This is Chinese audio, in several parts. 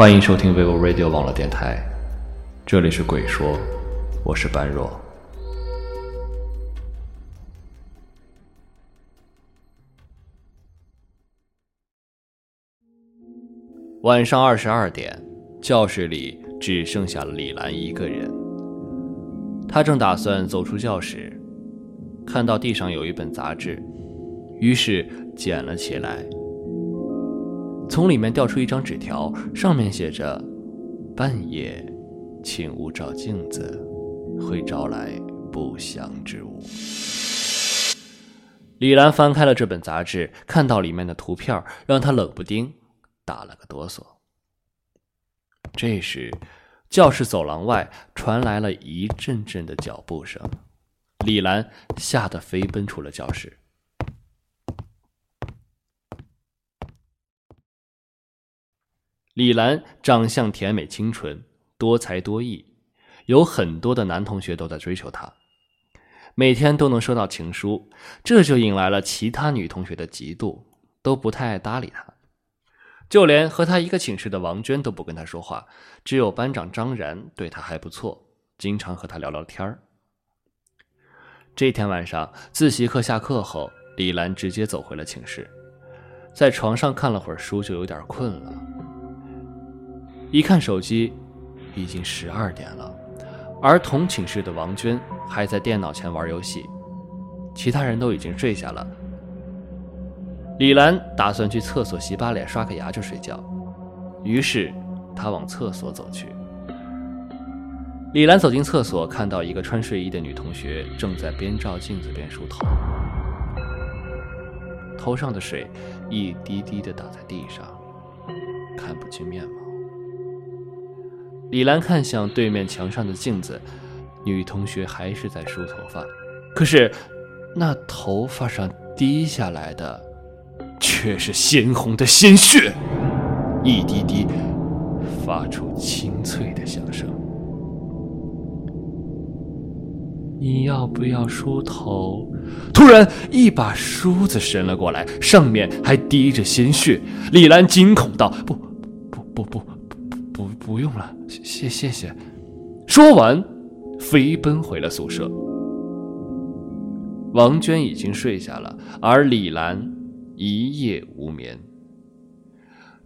欢迎收听 vivo Radio 网络电台，这里是鬼说，我是般若。晚上二十二点，教室里只剩下了李兰一个人。他正打算走出教室，看到地上有一本杂志，于是捡了起来。从里面掉出一张纸条，上面写着：“半夜，请勿照镜子，会招来不祥之物。”李兰翻开了这本杂志，看到里面的图片，让她冷不丁打了个哆嗦。这时，教室走廊外传来了一阵阵的脚步声，李兰吓得飞奔出了教室。李兰长相甜美清纯，多才多艺，有很多的男同学都在追求她，每天都能收到情书，这就引来了其他女同学的嫉妒，都不太爱搭理她。就连和她一个寝室的王娟都不跟她说话，只有班长张然对她还不错，经常和她聊聊天儿这天晚上自习课下课后，李兰直接走回了寝室，在床上看了会儿书，就有点困了。一看手机，已经十二点了，而同寝室的王娟还在电脑前玩游戏，其他人都已经睡下了。李兰打算去厕所洗把脸、刷个牙就睡觉，于是她往厕所走去。李兰走进厕所，看到一个穿睡衣的女同学正在边照镜子边梳头，头上的水一滴滴的打在地上，看不清面貌。李兰看向对面墙上的镜子，女同学还是在梳头发，可是那头发上滴下来的却是鲜红的鲜血，一滴滴发出清脆的响声。你要不要梳头？突然，一把梳子伸了过来，上面还滴着鲜血。李兰惊恐道：“不，不，不，不。”不，不用了，谢谢谢。说完，飞奔回了宿舍。王娟已经睡下了，而李兰一夜无眠。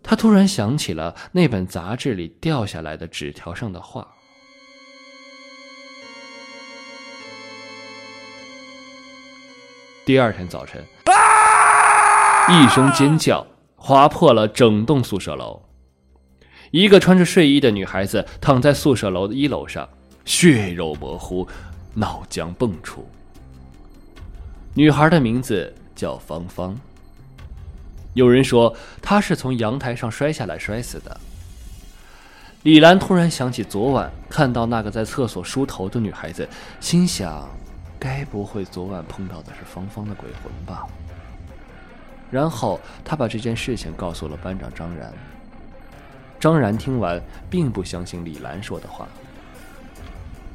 她突然想起了那本杂志里掉下来的纸条上的话。第二天早晨，一声尖叫划破了整栋宿舍楼。一个穿着睡衣的女孩子躺在宿舍楼的一楼上，血肉模糊，脑浆迸出。女孩的名字叫芳芳。有人说她是从阳台上摔下来摔死的。李兰突然想起昨晚看到那个在厕所梳头的女孩子，心想：该不会昨晚碰到的是芳芳的鬼魂吧？然后她把这件事情告诉了班长张然。张然听完，并不相信李兰说的话。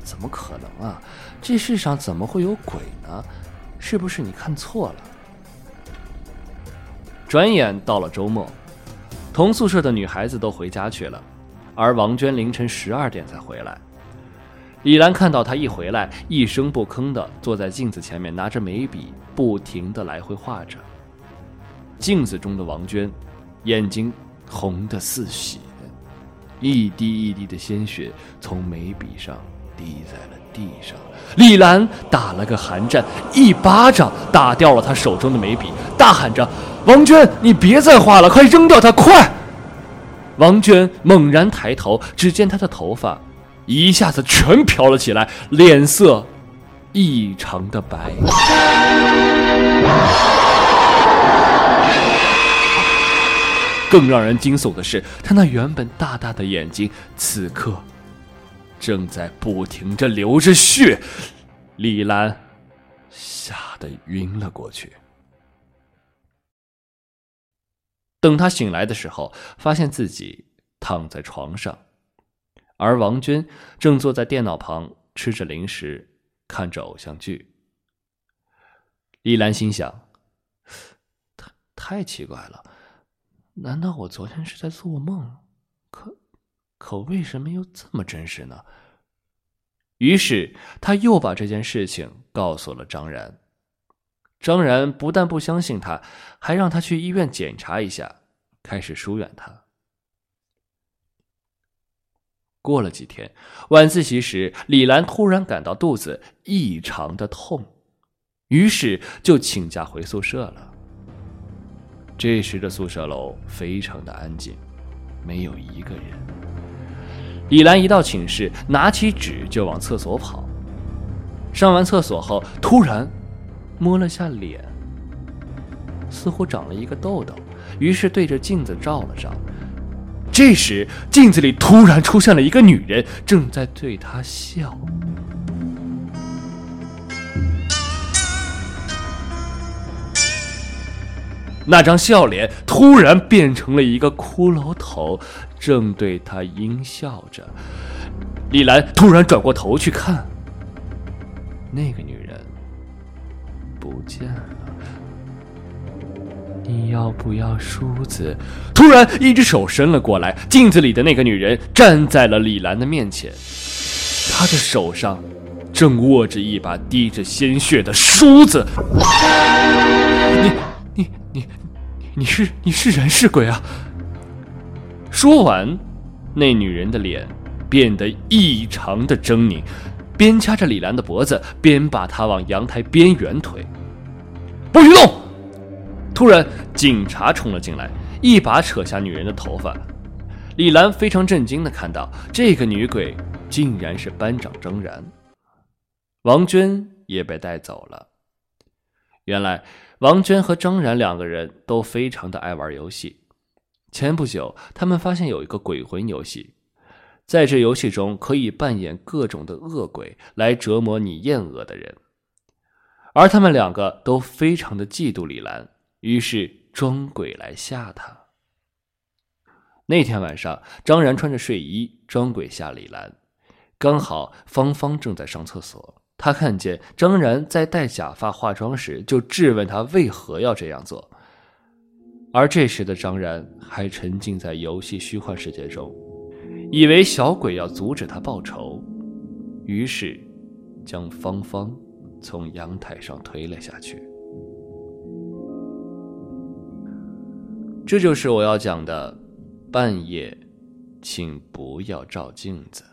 怎么可能啊？这世上怎么会有鬼呢？是不是你看错了？转眼到了周末，同宿舍的女孩子都回家去了，而王娟凌晨十二点才回来。李兰看到她一回来，一声不吭的坐在镜子前面，拿着眉笔，不停的来回画着。镜子中的王娟，眼睛红的似血。一滴一滴的鲜血从眉笔上滴在了地上，李兰打了个寒战，一巴掌打掉了他手中的眉笔，大喊着：“王娟，你别再画了，快扔掉它，快！”王娟猛然抬头，只见她的头发一下子全飘了起来，脸色异常的白。更让人惊悚的是，他那原本大大的眼睛，此刻正在不停着流着血。李兰吓得晕了过去。等他醒来的时候，发现自己躺在床上，而王娟正坐在电脑旁吃着零食，看着偶像剧。李兰心想：太太奇怪了。难道我昨天是在做梦？可可为什么又这么真实呢？于是他又把这件事情告诉了张然。张然不但不相信他，还让他去医院检查一下，开始疏远他。过了几天，晚自习时，李兰突然感到肚子异常的痛，于是就请假回宿舍了。这时的宿舍楼非常的安静，没有一个人。李兰一到寝室，拿起纸就往厕所跑。上完厕所后，突然摸了下脸，似乎长了一个痘痘，于是对着镜子照了照。这时，镜子里突然出现了一个女人，正在对她笑。那张笑脸突然变成了一个骷髅头，正对他阴笑着。李兰突然转过头去看，那个女人不见了。你要不要梳子？突然，一只手伸了过来，镜子里的那个女人站在了李兰的面前，她的手上正握着一把滴着鲜血的梳子。你。是你是人是鬼啊？说完，那女人的脸变得异常的狰狞，边掐着李兰的脖子，边把她往阳台边缘推。不许动！突然，警察冲了进来，一把扯下女人的头发。李兰非常震惊的看到，这个女鬼竟然是班长张然。王娟也被带走了。原来。王娟和张然两个人都非常的爱玩游戏。前不久，他们发现有一个鬼魂游戏，在这游戏中可以扮演各种的恶鬼来折磨你厌恶的人。而他们两个都非常的嫉妒李兰，于是装鬼来吓她。那天晚上，张然穿着睡衣装鬼吓李兰，刚好芳芳正在上厕所。他看见张然在戴假发化妆时，就质问他为何要这样做。而这时的张然还沉浸在游戏虚幻世界中，以为小鬼要阻止他报仇，于是将芳芳从阳台上推了下去。这就是我要讲的：半夜，请不要照镜子。